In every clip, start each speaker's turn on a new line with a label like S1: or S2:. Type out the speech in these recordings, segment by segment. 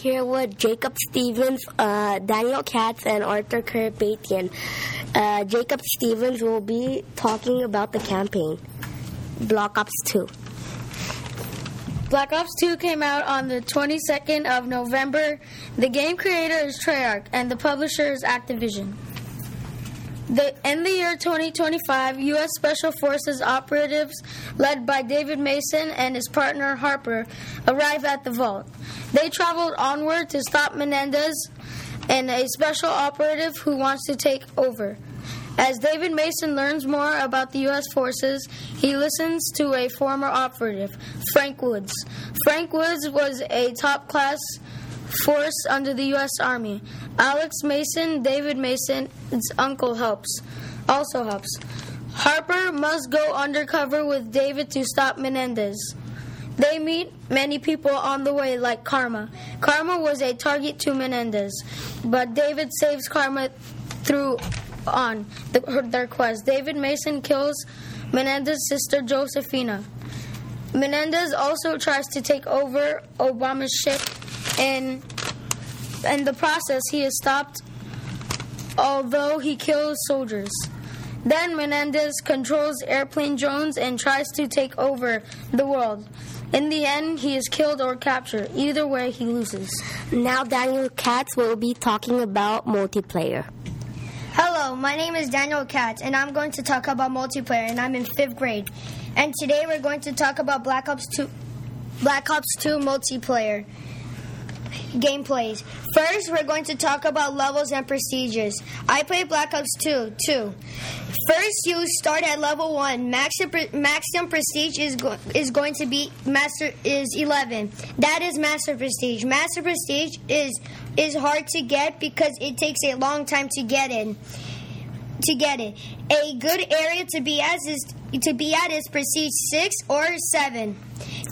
S1: here with Jacob Stevens, uh, Daniel Katz, and Arthur Karapetian. Uh, Jacob Stevens will be talking about the campaign, Black Ops 2.
S2: Black Ops 2 came out on the 22nd of November. The game creator is Treyarch, and the publisher is Activision. The, in the year 2025, U.S. Special Forces operatives led by David Mason and his partner Harper arrive at the vault. They traveled onward to stop Menendez and a special operative who wants to take over. As David Mason learns more about the U.S. forces, he listens to a former operative, Frank Woods. Frank Woods was a top class force under the U.S. Army. Alex Mason, David Mason's uncle, helps. Also helps. Harper must go undercover with David to stop Menendez. They meet many people on the way, like Karma. Karma was a target to Menendez, but David saves Karma through on the, their quest. David Mason kills Menendez's sister Josefina. Menendez also tries to take over Obama's ship, and in the process, he is stopped, although he kills soldiers. Then Menendez controls airplane drones and tries to take over the world. In the end, he is killed or captured. Either way, he loses.
S1: Now, Daniel Katz will be talking about multiplayer.
S3: Hello, my name is Daniel Katz, and I'm going to talk about multiplayer, and I'm in fifth grade. And today we're going to talk about Black Ops 2, Black Ops 2 multiplayer gameplays. First, we're going to talk about levels and procedures. I play Black Ops 2 too. First, you start at level one. Maximum, maximum prestige is go, is going to be master is 11. That is master prestige. Master prestige is is hard to get because it takes a long time to get in. To get it, a good area to be at is to be at is prestige six or seven.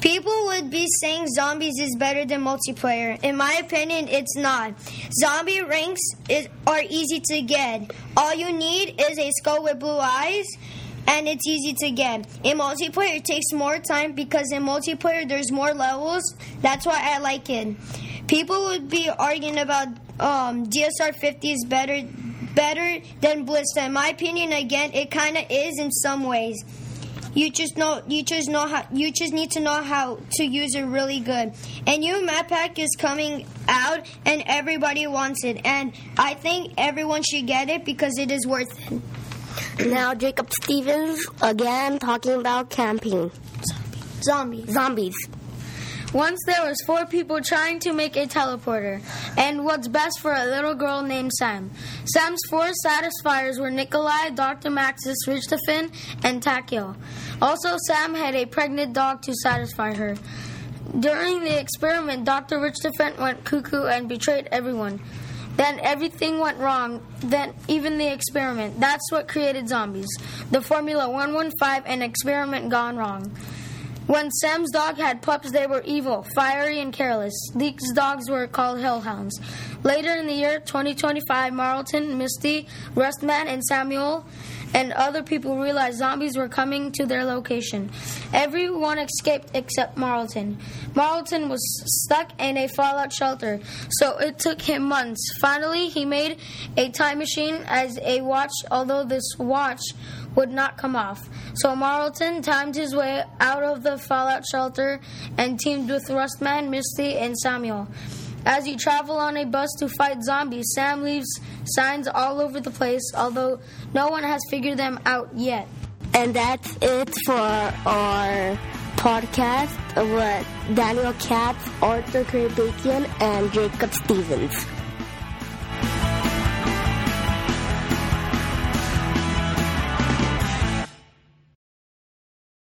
S3: People would be saying zombies is better than multiplayer. In my opinion, it's not. Zombie ranks is, are easy to get. All you need is a skull with blue eyes and it's easy to get. In multiplayer, it takes more time because in multiplayer, there's more levels. That's why I like it. People would be arguing about um, DSR 50 is better better than Ballista. In my opinion, again, it kind of is in some ways. You just know you just know how you just need to know how to use it really good. And new map pack is coming out and everybody wants it. And I think everyone should get it because it is worth it.
S1: Now, Jacob Stevens again talking about camping.
S3: Zombies.
S1: Zombies.
S2: Once there was four people trying to make a teleporter, and what's best for a little girl named Sam. Sam's four satisfiers were Nikolai, Dr. Maxis, Richthofen, and Takeo. Also, Sam had a pregnant dog to satisfy her. During the experiment, Dr. Richthofen went cuckoo and betrayed everyone. Then everything went wrong, then even the experiment. That's what created zombies. The Formula 115 and experiment gone wrong. When Sam's dog had pups, they were evil, fiery, and careless. These dogs were called hellhounds. Later in the year 2025, Marlton, Misty, Russman, and Samuel and other people realized zombies were coming to their location. Everyone escaped except Marlton. Marlton was stuck in a fallout shelter, so it took him months. Finally, he made a time machine as a watch, although this watch would not come off. So Marlton timed his way out of the fallout shelter and teamed with Russman, Misty, and Samuel. As you travel on a bus to fight zombies, Sam leaves signs all over the place, although no one has figured them out yet.
S1: And that's it for our podcast with Daniel Katz, Arthur Karabakian, and Jacob Stevens.